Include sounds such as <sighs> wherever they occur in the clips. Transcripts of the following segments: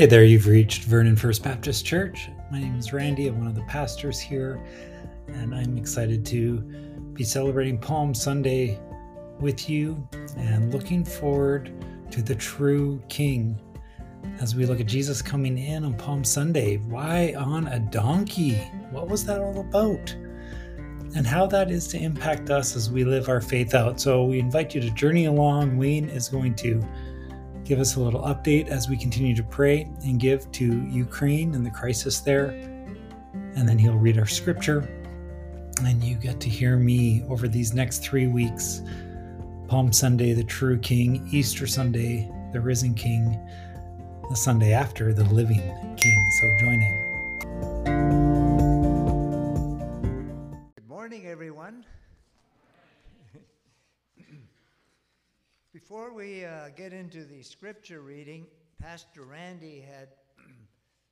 Hey there, you've reached Vernon First Baptist Church. My name is Randy. I'm one of the pastors here, and I'm excited to be celebrating Palm Sunday with you and looking forward to the true King as we look at Jesus coming in on Palm Sunday. Why on a donkey? What was that all about? And how that is to impact us as we live our faith out. So we invite you to journey along. Wayne is going to give us a little update as we continue to pray and give to Ukraine and the crisis there. And then he'll read our scripture. And you get to hear me over these next three weeks Palm Sunday, the true King, Easter Sunday, the risen King, the Sunday after, the living King. So join in. Good morning, everyone. Before we uh, get into the scripture reading, Pastor Randy had <clears throat>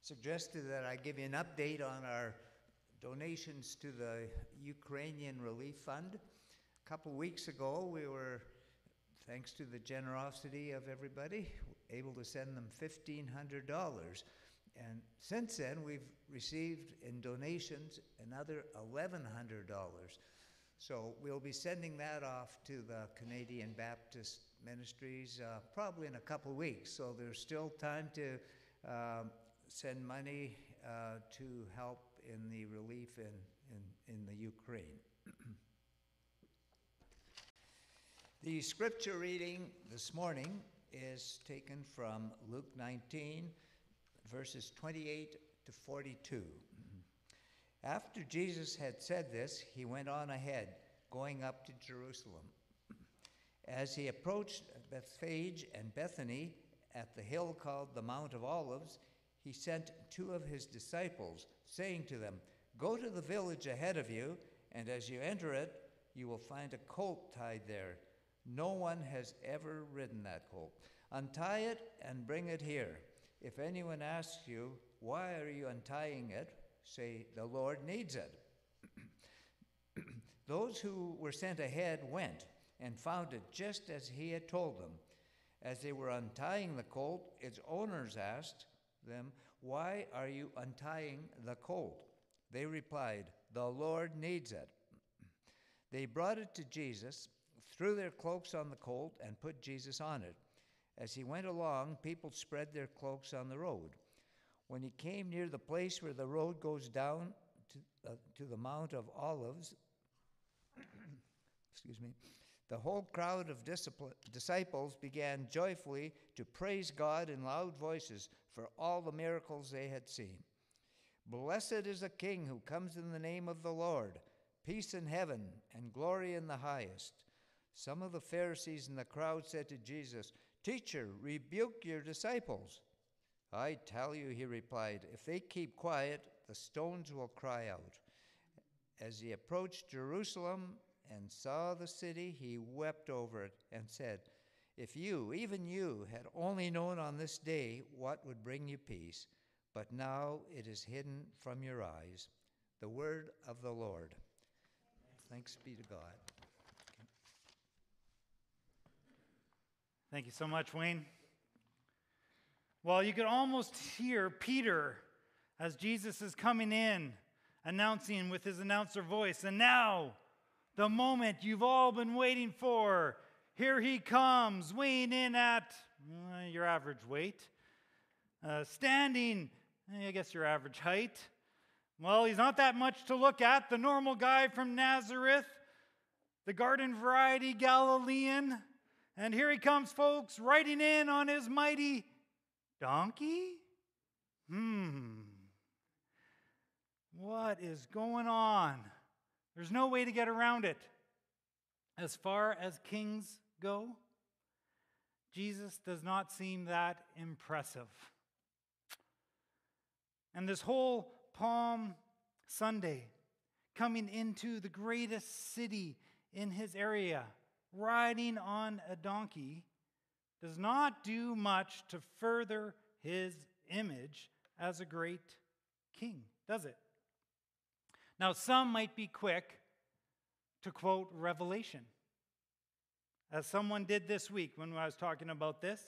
suggested that I give you an update on our donations to the Ukrainian Relief Fund. A couple weeks ago, we were, thanks to the generosity of everybody, able to send them $1,500. And since then, we've received in donations another $1,100. So we'll be sending that off to the Canadian Baptist Ministries uh, probably in a couple weeks. So there's still time to um, send money uh, to help in the relief in, in, in the Ukraine. <clears throat> the scripture reading this morning is taken from Luke 19, verses 28 to 42. After Jesus had said this, he went on ahead, going up to Jerusalem. As he approached Bethphage and Bethany at the hill called the Mount of Olives, he sent two of his disciples, saying to them, Go to the village ahead of you, and as you enter it, you will find a colt tied there. No one has ever ridden that colt. Untie it and bring it here. If anyone asks you, Why are you untying it? say, The Lord needs it. <clears throat> Those who were sent ahead went and found it just as he had told them. As they were untying the colt, its owners asked them, Why are you untying the colt? They replied, The Lord needs it. They brought it to Jesus, threw their cloaks on the colt, and put Jesus on it. As he went along, people spread their cloaks on the road. When he came near the place where the road goes down to, uh, to the Mount of Olives, <coughs> excuse me, the whole crowd of disciples began joyfully to praise God in loud voices for all the miracles they had seen. Blessed is the King who comes in the name of the Lord, peace in heaven and glory in the highest. Some of the Pharisees in the crowd said to Jesus, Teacher, rebuke your disciples. I tell you, he replied, if they keep quiet, the stones will cry out. As he approached Jerusalem and saw the city, he wept over it and said, If you, even you, had only known on this day what would bring you peace, but now it is hidden from your eyes. The word of the Lord. Thanks be to God. Thank you so much, Wayne. Well, you could almost hear Peter as Jesus is coming in, announcing with his announcer voice, and now the moment you've all been waiting for. Here he comes, weighing in at uh, your average weight, uh, standing, I guess your average height. Well, he's not that much to look at. The normal guy from Nazareth, the garden variety Galilean. And here he comes, folks, riding in on his mighty donkey? Hmm. What is going on? There's no way to get around it. As far as kings go, Jesus does not seem that impressive. And this whole Palm Sunday, coming into the greatest city in his area, riding on a donkey, does not do much to further his image as a great king, does it? Now, some might be quick to quote Revelation. As someone did this week when I was talking about this,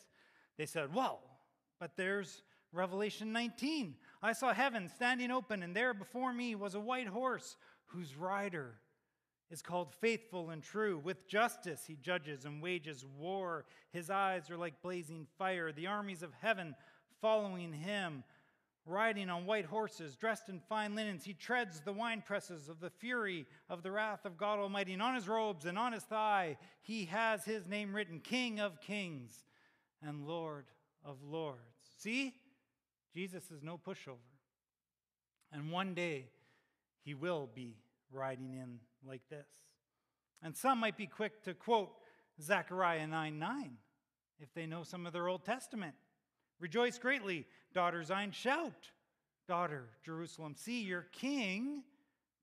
they said, Well, but there's Revelation 19. I saw heaven standing open, and there before me was a white horse whose rider is called faithful and true. With justice he judges and wages war. His eyes are like blazing fire. The armies of heaven following him, riding on white horses, dressed in fine linens. He treads the winepresses of the fury of the wrath of God Almighty. And on his robes and on his thigh he has his name written King of Kings and Lord of Lords. See? Jesus is no pushover. And one day he will be riding in like this. And some might be quick to quote Zechariah 9 9 if they know some of their Old Testament. Rejoice greatly, daughter Zion. Shout, daughter Jerusalem. See, your king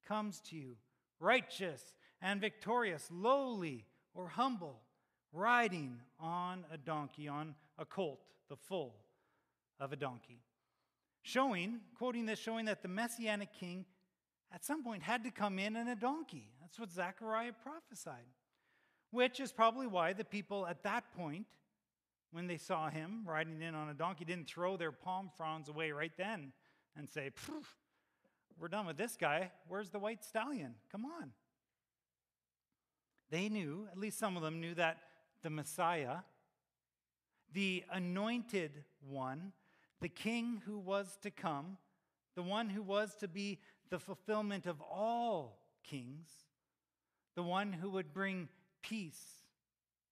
comes to you, righteous and victorious, lowly or humble, riding on a donkey, on a colt, the foal of a donkey. Showing, quoting this, showing that the messianic king at some point had to come in in a donkey. That's what Zechariah prophesied. Which is probably why the people at that point, when they saw him riding in on a donkey, didn't throw their palm fronds away right then and say, We're done with this guy. Where's the white stallion? Come on. They knew, at least some of them knew, that the Messiah, the anointed one, the king who was to come, the one who was to be the fulfillment of all kings, the one who would bring peace,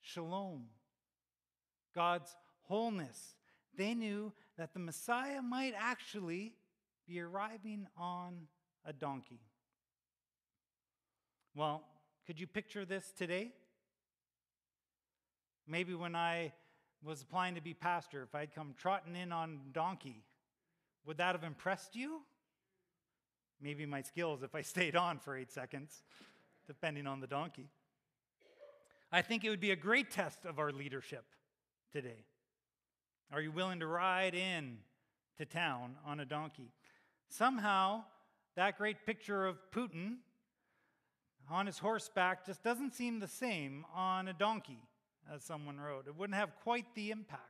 shalom, God's wholeness. They knew that the Messiah might actually be arriving on a donkey. Well, could you picture this today? Maybe when I was applying to be pastor, if I'd come trotting in on donkey, would that have impressed you? Maybe my skills if I stayed on for eight seconds, depending on the donkey. I think it would be a great test of our leadership today. Are you willing to ride in to town on a donkey? Somehow, that great picture of Putin on his horseback just doesn't seem the same on a donkey, as someone wrote. It wouldn't have quite the impact.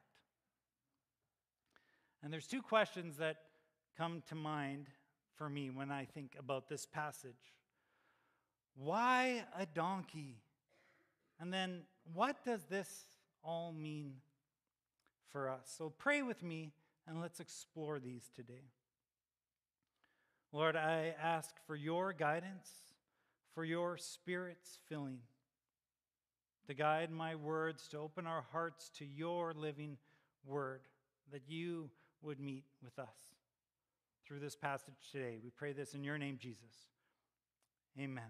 And there's two questions that come to mind for me when I think about this passage. Why a donkey? And then, what does this all mean for us? So, pray with me and let's explore these today. Lord, I ask for your guidance, for your Spirit's filling, to guide my words, to open our hearts to your living word, that you would meet with us through this passage today. We pray this in your name, Jesus. Amen.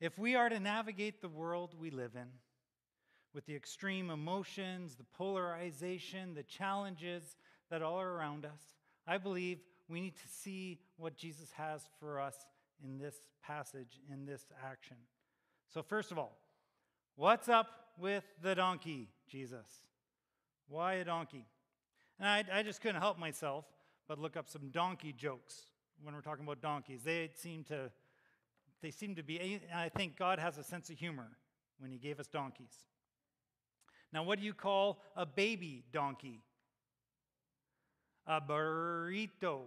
If we are to navigate the world we live in, with the extreme emotions, the polarization, the challenges that all are around us, I believe we need to see what Jesus has for us in this passage, in this action. So, first of all, what's up with the donkey, Jesus? Why a donkey? And I, I just couldn't help myself but look up some donkey jokes when we're talking about donkeys. They seem to, they seem to be, I think God has a sense of humor when He gave us donkeys. Now, what do you call a baby donkey? A burrito.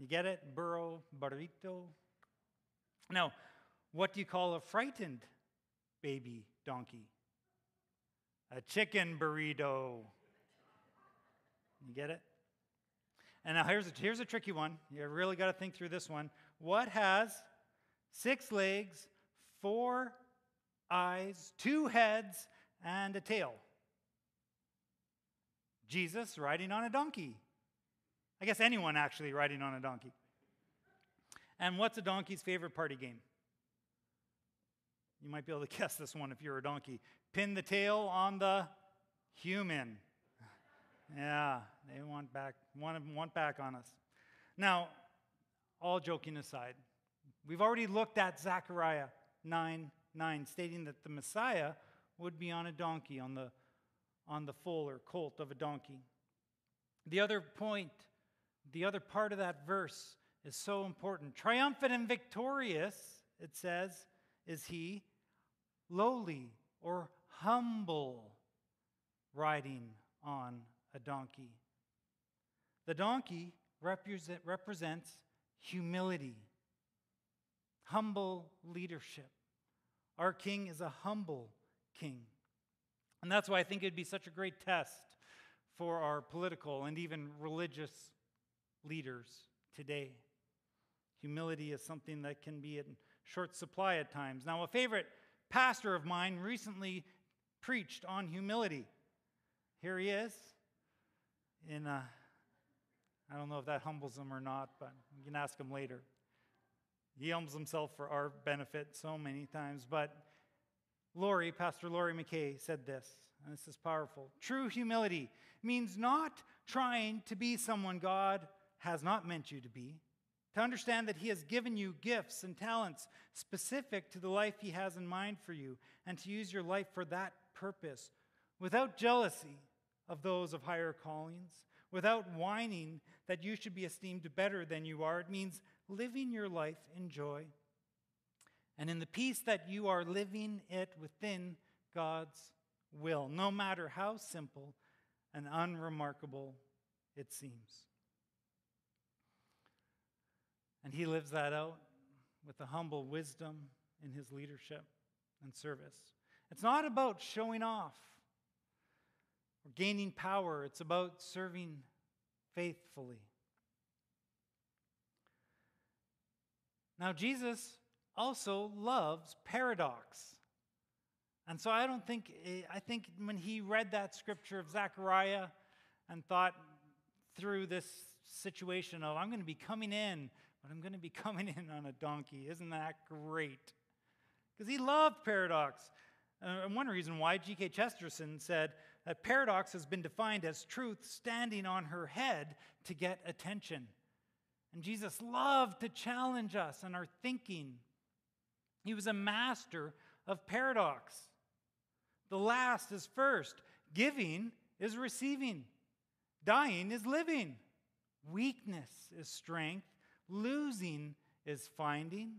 You get it? Burro, burrito. Now, what do you call a frightened baby donkey? A chicken burrito. You get it? And now here's a, here's a tricky one. You really got to think through this one. What has six legs, four eyes, two heads, and a tail? Jesus riding on a donkey. I guess anyone actually riding on a donkey. And what's a donkey's favorite party game? You might be able to <laughs> guess this one if you're a donkey. Pin the tail on the human. <laughs> Yeah, they want back want, want back on us. Now, all joking aside, we've already looked at Zechariah 9 9, stating that the Messiah would be on a donkey, on the, on the foal or colt of a donkey. The other point, the other part of that verse is so important. Triumphant and victorious, it says, is he, lowly or humble riding on a donkey. The donkey represent, represents humility, humble leadership. Our king is a humble king. And that's why I think it'd be such a great test for our political and even religious leaders today. Humility is something that can be in short supply at times. Now, a favorite pastor of mine recently preached on humility. Here he is. In a, I don't know if that humbles him or not, but you can ask him later. He humbles himself for our benefit so many times. But Lori, Pastor Lori McKay, said this, and this is powerful. True humility means not trying to be someone God has not meant you to be, to understand that He has given you gifts and talents specific to the life He has in mind for you, and to use your life for that purpose without jealousy of those of higher callings, without whining that you should be esteemed better than you are. It means living your life in joy and in the peace that you are living it within God's will, no matter how simple and unremarkable it seems. And he lives that out with a humble wisdom in his leadership and service. It's not about showing off or gaining power, it's about serving faithfully. Now, Jesus also loves paradox. And so I don't think, I think when he read that scripture of Zechariah and thought through this situation of, I'm going to be coming in, but I'm going to be <laughs> coming in on a donkey. Isn't that great? Because he loved paradox. Uh, and one reason why G.K. Chesterton said that paradox has been defined as truth standing on her head to get attention. And Jesus loved to challenge us in our thinking. He was a master of paradox. The last is first, giving is receiving, dying is living, weakness is strength, losing is finding,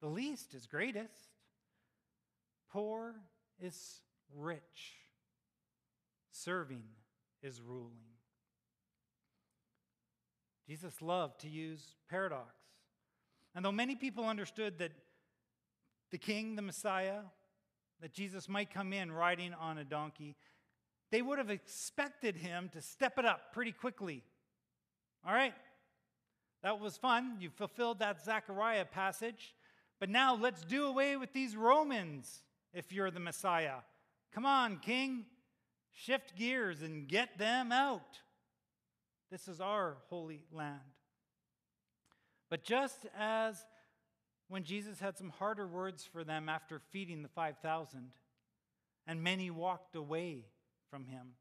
the least is greatest, poor is rich, serving is ruling. Jesus loved to use paradox. And though many people understood that the king, the Messiah, that Jesus might come in riding on a donkey, they would have expected him to step it up pretty quickly. All right, that was fun. You fulfilled that Zechariah passage. But now let's do away with these Romans if you're the Messiah. Come on, king, shift gears and get them out. This is our holy land. But just as when Jesus had some harder words for them after feeding the 5,000, and many walked away from him.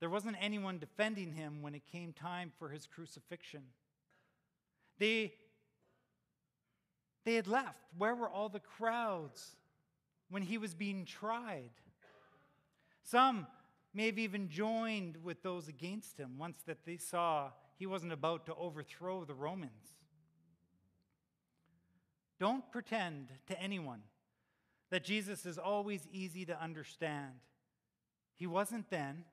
There wasn't anyone defending him when it came time for his crucifixion. They, they had left. Where were all the crowds when he was being tried? Some may have even joined with those against him once that they saw he wasn't about to overthrow the Romans. Don't pretend to anyone that Jesus is always easy to understand. He wasn't then,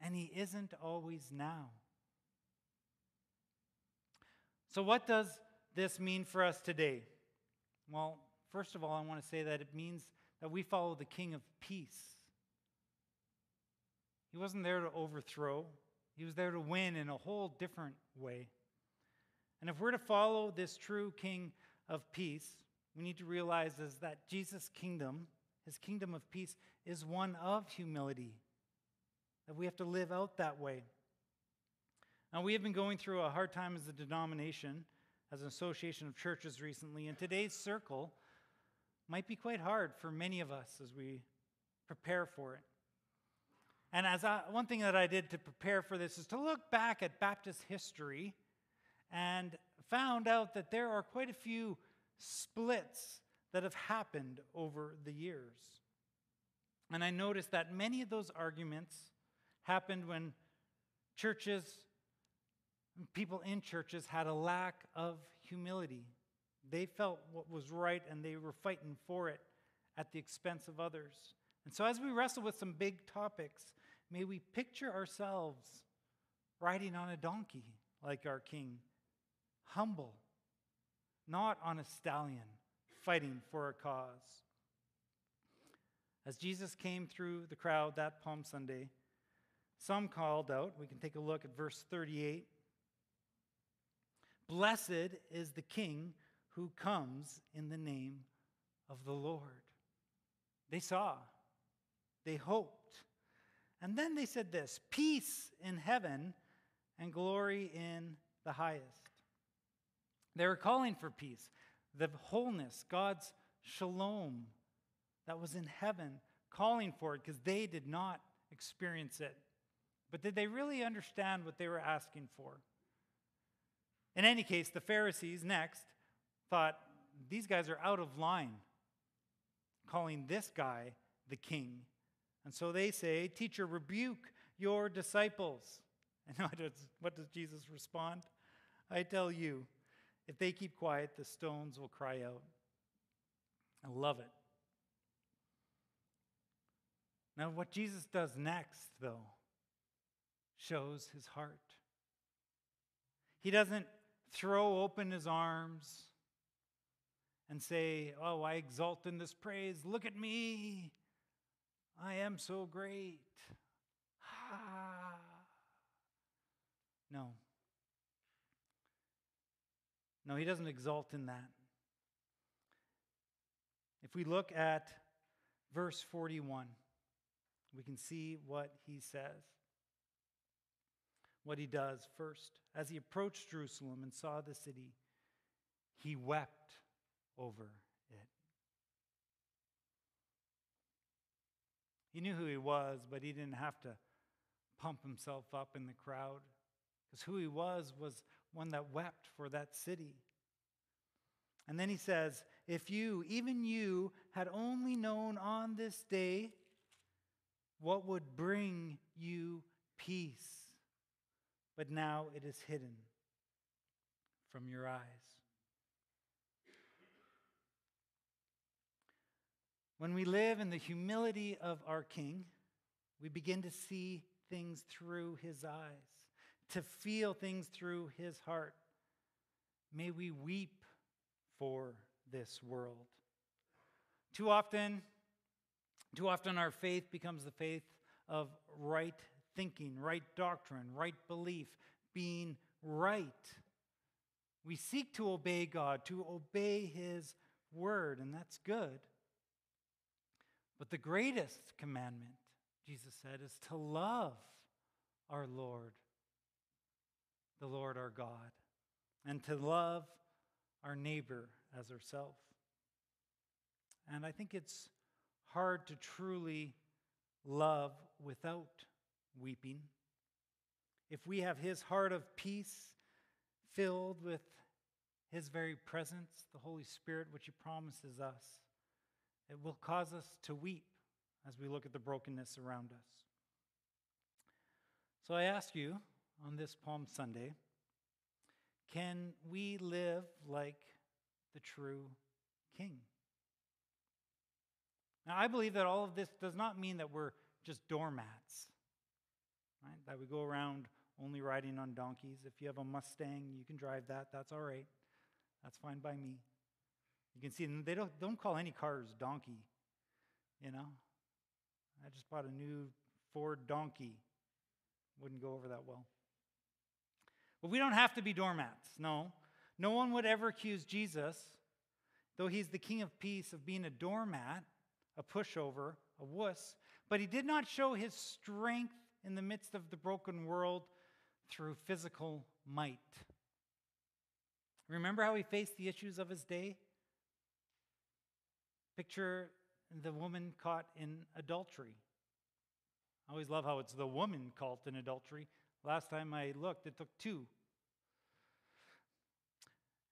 and he isn't always now. So, what does this mean for us today? Well, first of all, I want to say that it means that we follow the King of Peace. He wasn't there to overthrow, he was there to win in a whole different way. And if we're to follow this true King of peace, we need to realize is that Jesus' kingdom, his kingdom of peace, is one of humility. That we have to live out that way. Now, we have been going through a hard time as a denomination, as an association of churches recently, and today's circle might be quite hard for many of us as we prepare for it. And as I, one thing that I did to prepare for this is to look back at Baptist history and found out that there are quite a few splits that have happened over the years. And I noticed that many of those arguments happened when churches, people in churches, had a lack of humility. They felt what was right and they were fighting for it at the expense of others. And so, as we wrestle with some big topics, may we picture ourselves riding on a donkey like our King, humble, not on a stallion, fighting for a cause. As Jesus came through the crowd that Palm Sunday, some called out, we can take a look at verse 38 Blessed is the King who comes in the name of the Lord. They saw, they hoped. And then they said this peace in heaven and glory in the highest. They were calling for peace, the wholeness, God's shalom that was in heaven, calling for it because they did not experience it. But did they really understand what they were asking for? In any case, the Pharisees next thought these guys are out of line, calling this guy the king. And so they say, Teacher, rebuke your disciples. <laughs> And what does, what does Jesus respond? I tell you, if they keep quiet, the stones will cry out. I love it. Now, what Jesus does next, though, shows his heart. He doesn't throw open his arms and say, Oh, I exult in this praise. Look at me. I am so great. Ah. <sighs> No. No, he doesn't exult in that. If we look at verse 41, we can see what he says. What he does first. As he approached Jerusalem and saw the city, he wept over it. He knew who he was, but he didn't have to pump himself up in the crowd because who he was was one that wept for that city. And then he says, If you, even you, had only known on this day what would bring you peace, but now it is hidden from your eyes. When we live in the humility of our King, we begin to see things through his eyes, to feel things through his heart. May we weep for this world. Too often, too often our faith becomes the faith of right thinking, right doctrine, right belief, being right. We seek to obey God, to obey His word, and that's good. But the greatest commandment, Jesus said, is to love our Lord, the Lord our God, and to love our neighbor as ourselves. And I think it's hard to truly love without weeping. If we have his heart of peace filled with his very presence, the Holy Spirit, which he promises us, it will cause us to weep as we look at the brokenness around us. So I ask you on this Palm Sunday can we live like the true King? Now, I believe that all of this does not mean that we're just doormats, right? That we go around only riding on donkeys. If you have a Mustang, you can drive that. That's all right. That's fine by me. You can see they don't, don't call any cars donkey, you know? I just bought a new Ford donkey. Wouldn't go over that well. But we don't have to be doormats, no. No one would ever accuse Jesus, though he's the King of Peace, of being a doormat a pushover, a wuss, but he did not show his strength in the midst of the broken world through physical might. Remember how he faced the issues of his day? Picture the woman caught in adultery. I always love how it's the woman caught in adultery. Last time I looked, it took two.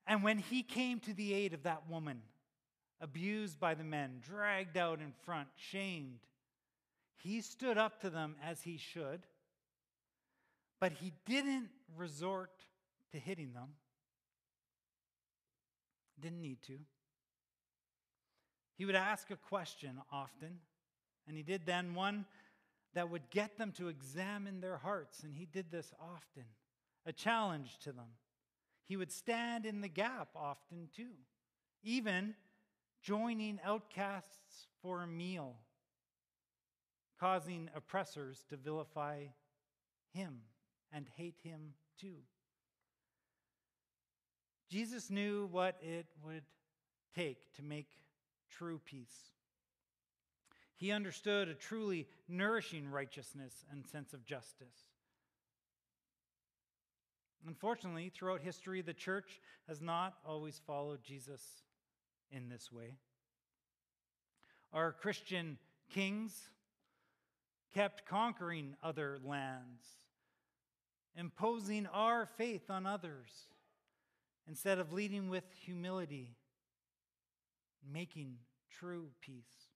And when he came to the aid of that woman, abused by the men, dragged out in front, shamed. He stood up to them as he should, but he didn't resort to hitting them. Didn't need to. He would ask a question often, And he did then one that would get them to examine their hearts. And he did this often, a challenge to them. He would stand in the gap often too, even joining outcasts for a meal, causing oppressors to vilify him and hate him too. Jesus knew what it would take to make true peace. He understood a truly nourishing righteousness and sense of justice. Unfortunately, throughout history, the church has not always followed Jesus in this way. Our Christian kings kept conquering other lands, imposing our faith on others, instead of leading with humility, making true peace.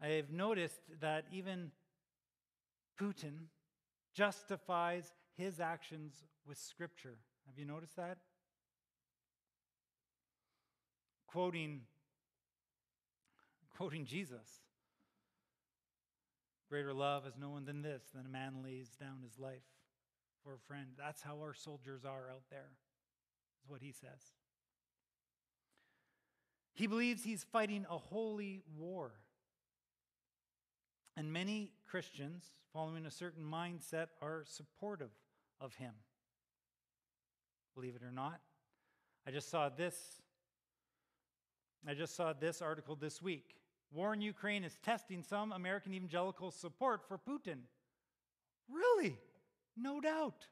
I have noticed that even Putin justifies his actions with Scripture. Have you noticed that? Quoting, quoting Jesus. Greater love has no one than this, than a man lays down his life for a friend. That's how our soldiers are out there, is what he says. He believes he's fighting a holy war. And many Christians, following a certain mindset, are supportive of him. Believe it or not. I just saw this. I just saw this article this week. War in Ukraine is testing some American evangelical support for Putin. Really? No doubt.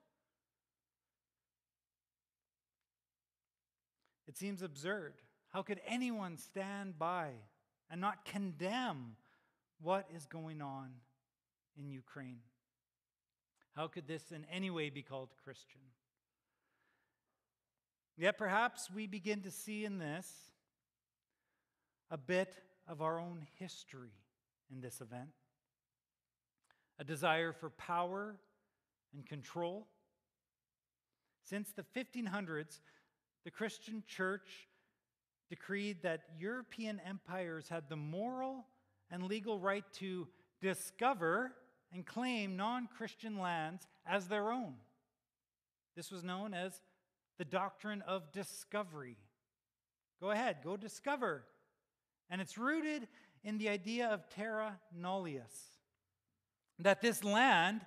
It seems absurd. How could anyone stand by and not condemn what is going on in Ukraine? How could this in any way be called Christian? Yet perhaps we begin to see in this a bit of our own history in this event a desire for power and control. Since the 1500s, the Christian church decreed that European empires had the moral and legal right to discover and claim non Christian lands as their own. This was known as the doctrine of discovery. Go ahead, go discover. And it's rooted in the idea of terra nullius that this land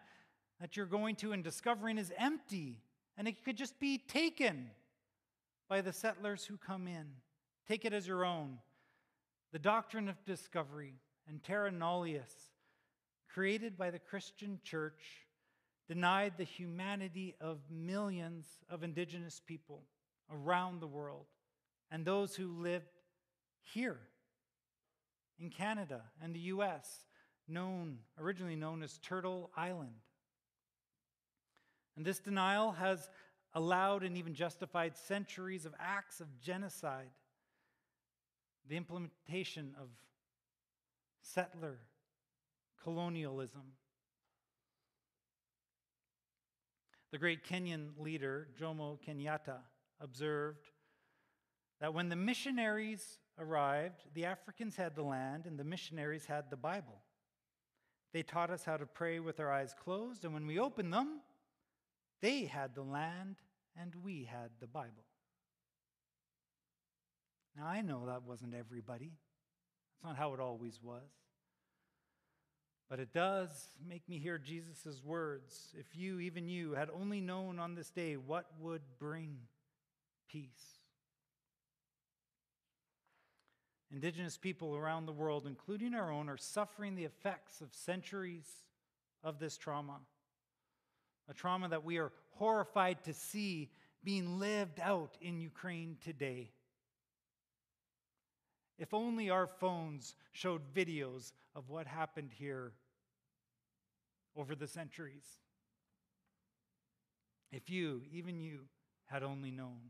that you're going to and discovering is empty and it could just be taken by the settlers who come in. Take it as your own. The doctrine of discovery and terra nullius, created by the Christian church, denied the humanity of millions of indigenous people around the world and those who lived here in Canada and the US, known originally known as Turtle Island. And this denial has allowed and even justified centuries of acts of genocide, the implementation of settler colonialism. The great Kenyan leader, Jomo Kenyatta, observed that when the missionaries arrived, the Africans had the land and the missionaries had the Bible. They taught us how to pray with our eyes closed, and when we opened them, they had the land and we had the Bible. Now, I know that wasn't everybody. That's not how it always was. But it does make me hear Jesus' words. If you, even you, had only known on this day what would bring peace. Indigenous people around the world, including our own, are suffering the effects of centuries of this trauma. A trauma that we are horrified to see being lived out in Ukraine today. If only our phones showed videos of what happened here over the centuries. If you, even you, had only known.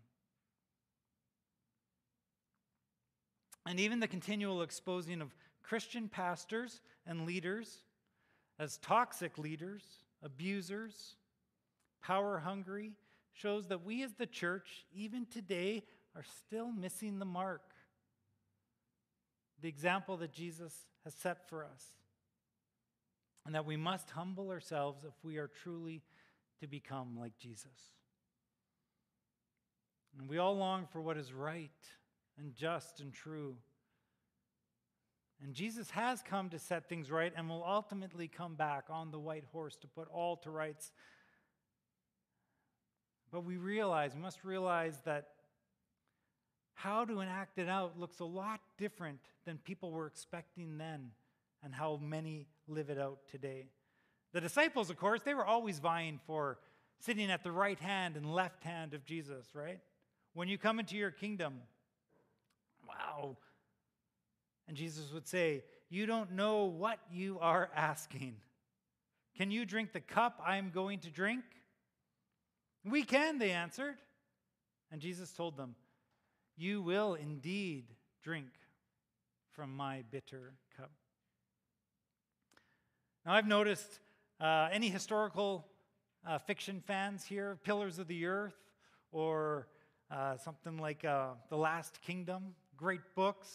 And even the continual exposing of Christian pastors and leaders as toxic leaders, abusers, power hungry, shows that we as the church, even today, are still missing the mark. The example that Jesus has set for us. And that we must humble ourselves if we are truly to become like Jesus. And we all long for what is right and just and true. And Jesus has come to set things right and will ultimately come back on the white horse to put all to rights. But we realize, we must realize that how to enact it out looks a lot different than people were expecting then and how many live it out today. The disciples, of course, they were always vying for sitting at the right hand and left hand of Jesus, right? When you come into your kingdom, wow. And Jesus would say, You don't know what you are asking. Can you drink the cup I'm going to drink? We can, they answered. And Jesus told them, You will indeed drink from my bitter cup. Now, I've noticed uh, any historical uh, fiction fans here, Pillars of the Earth, or uh, something like uh, The Last Kingdom, great books,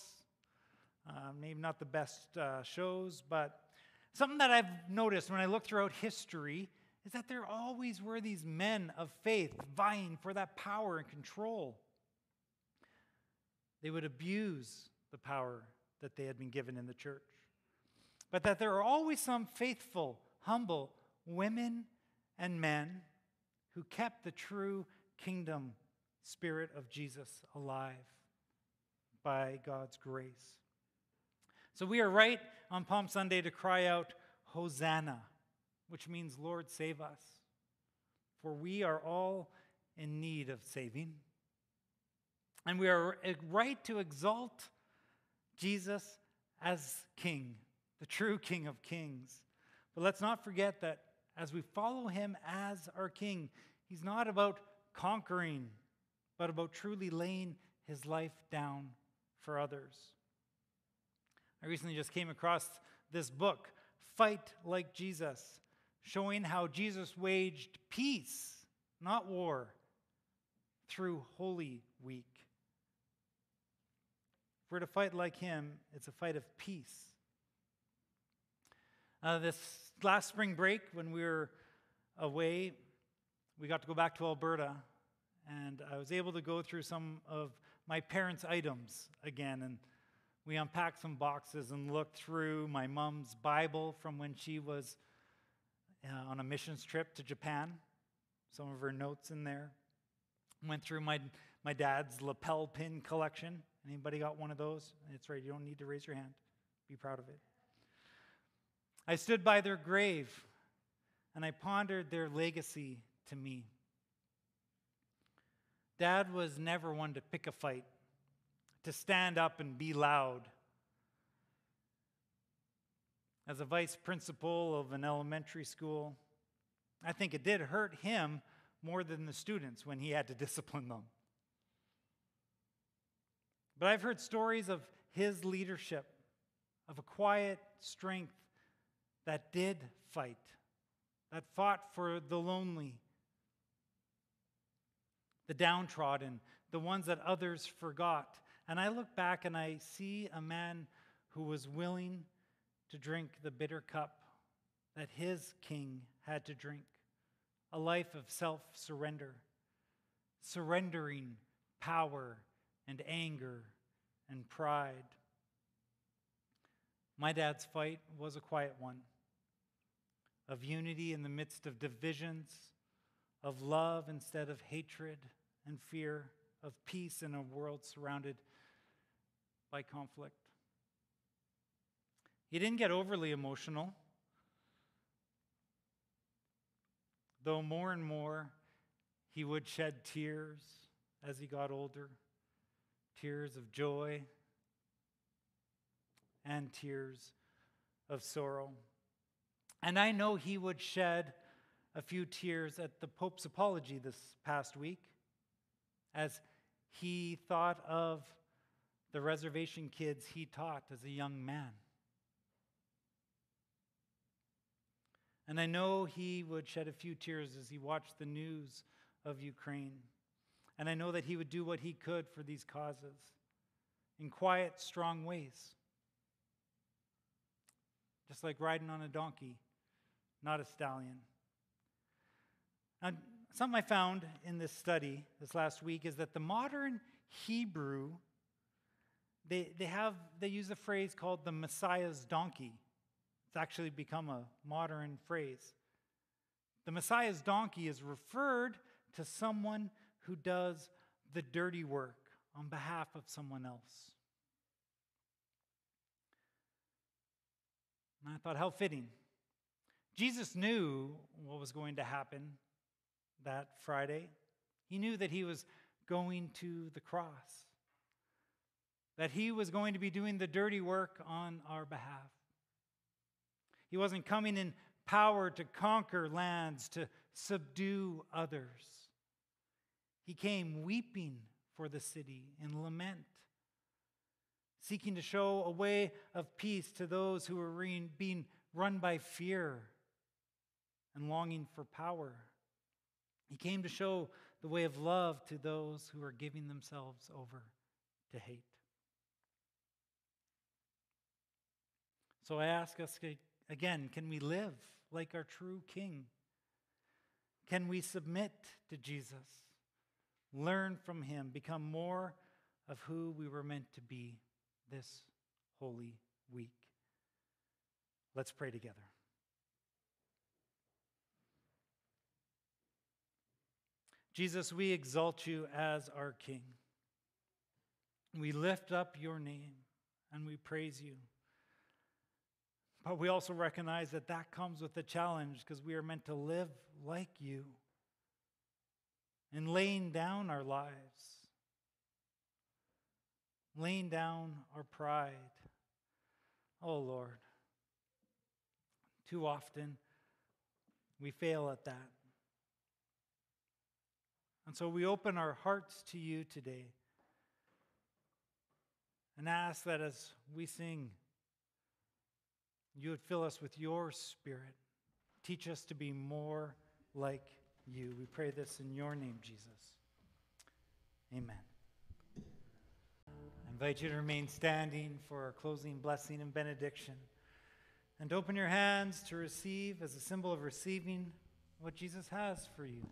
uh, maybe not the best uh, shows, but something that I've noticed when I look throughout history is that there always were these men of faith vying for that power and control. They would abuse the power that they had been given in the church. But that there are always some faithful, humble women and men who kept the true kingdom spirit of Jesus alive by God's grace. So we are right on Palm Sunday to cry out, Hosanna which means, Lord, save us. For we are all in need of saving. And we are eh, right to exalt Jesus as King, the true King of Kings. But let's not forget that as we follow him as our King, he's not about conquering, but about truly laying his life down for others. I recently just came across this book, Fight Like Jesus showing how Jesus waged peace, not war, through Holy Week. We're to fight like him, it's a fight of peace. Uh, this last spring break, when we were away, we got to go back to Alberta, and I was able to go through some of my parents' items again. And we unpacked some boxes and looked through my mom's Bible from when she was uh, on a missions trip to Japan. Some of her notes in there. Went through my, my dad's lapel pin collection. Anybody got one of those? It's right, you don't need to raise your hand. Be proud of it. I stood by their grave and I pondered their legacy to me. Dad was never one to pick a fight, to stand up and be loud as a vice principal of an elementary school, I think it did hurt him more than the students when he had to <laughs> discipline them. But I've heard stories of his leadership, of a quiet strength that did fight, that fought for the lonely, the downtrodden, the ones that others forgot. And I look back and I see a man who was willing to drink the bitter cup that his king had to drink a life of self surrender, surrendering power and anger and pride. My dad's fight was a quiet one of unity in the midst of divisions, of love instead of hatred and fear, of peace in a world surrounded by conflict. He didn't get overly emotional, though more and more he would shed tears as he got older tears of joy and tears of sorrow. And I know he would shed a few tears at the Pope's apology this past week as he thought of the reservation kids he taught as a young man. And I know he would shed a few tears as he watched the news of Ukraine. And I know that he would do what he could for these causes in quiet, strong ways. just like riding on a donkey, not a stallion. Now, something I found in this study this last week is that the modern Hebrew, they, they have they use a phrase called the Messiah's donkey. It's actually become a modern phrase. The Messiah's donkey is referred to someone who does the dirty work on behalf of someone else. And I thought, how fitting. Jesus knew what was going to happen that Friday. He knew that he was going to the cross, that he was going to be doing the dirty work on our behalf. He wasn't coming in power to conquer lands, to subdue others. He came weeping for the city in lament, seeking to show a way of peace to those who were being run by fear and longing for power. He came to show the way of love to those who are giving themselves over to hate. So I ask us again can we live like our true King? Can we submit to Jesus, learn from him, become more of who we were meant to be this holy week? Let's pray together. Jesus, we exalt you as our King. We lift up your name and we praise you. But we also recognize that that comes with a challenge because we are meant to live like you and laying down our lives, laying down our pride. Oh Lord, too often we fail at that. And so we open our hearts to you today and ask that as we sing, you would fill us with your spirit. Teach us to be more like you. We pray this in your name, Jesus. Amen. I invite you to remain standing for our closing blessing and benediction. And open your hands to receive as a symbol of receiving what Jesus has for you.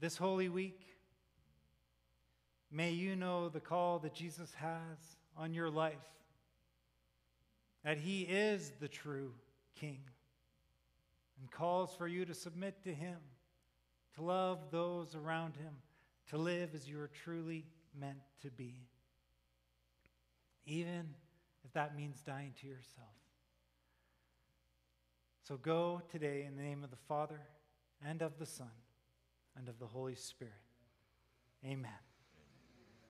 This Holy Week, may you know the call that Jesus has on your life, that He is the true King and calls for you to submit to Him, to love those around Him, to live as you are truly meant to be, even if that means dying to yourself. So go today in the name of the Father and of the Son and of the Holy Spirit. Amen.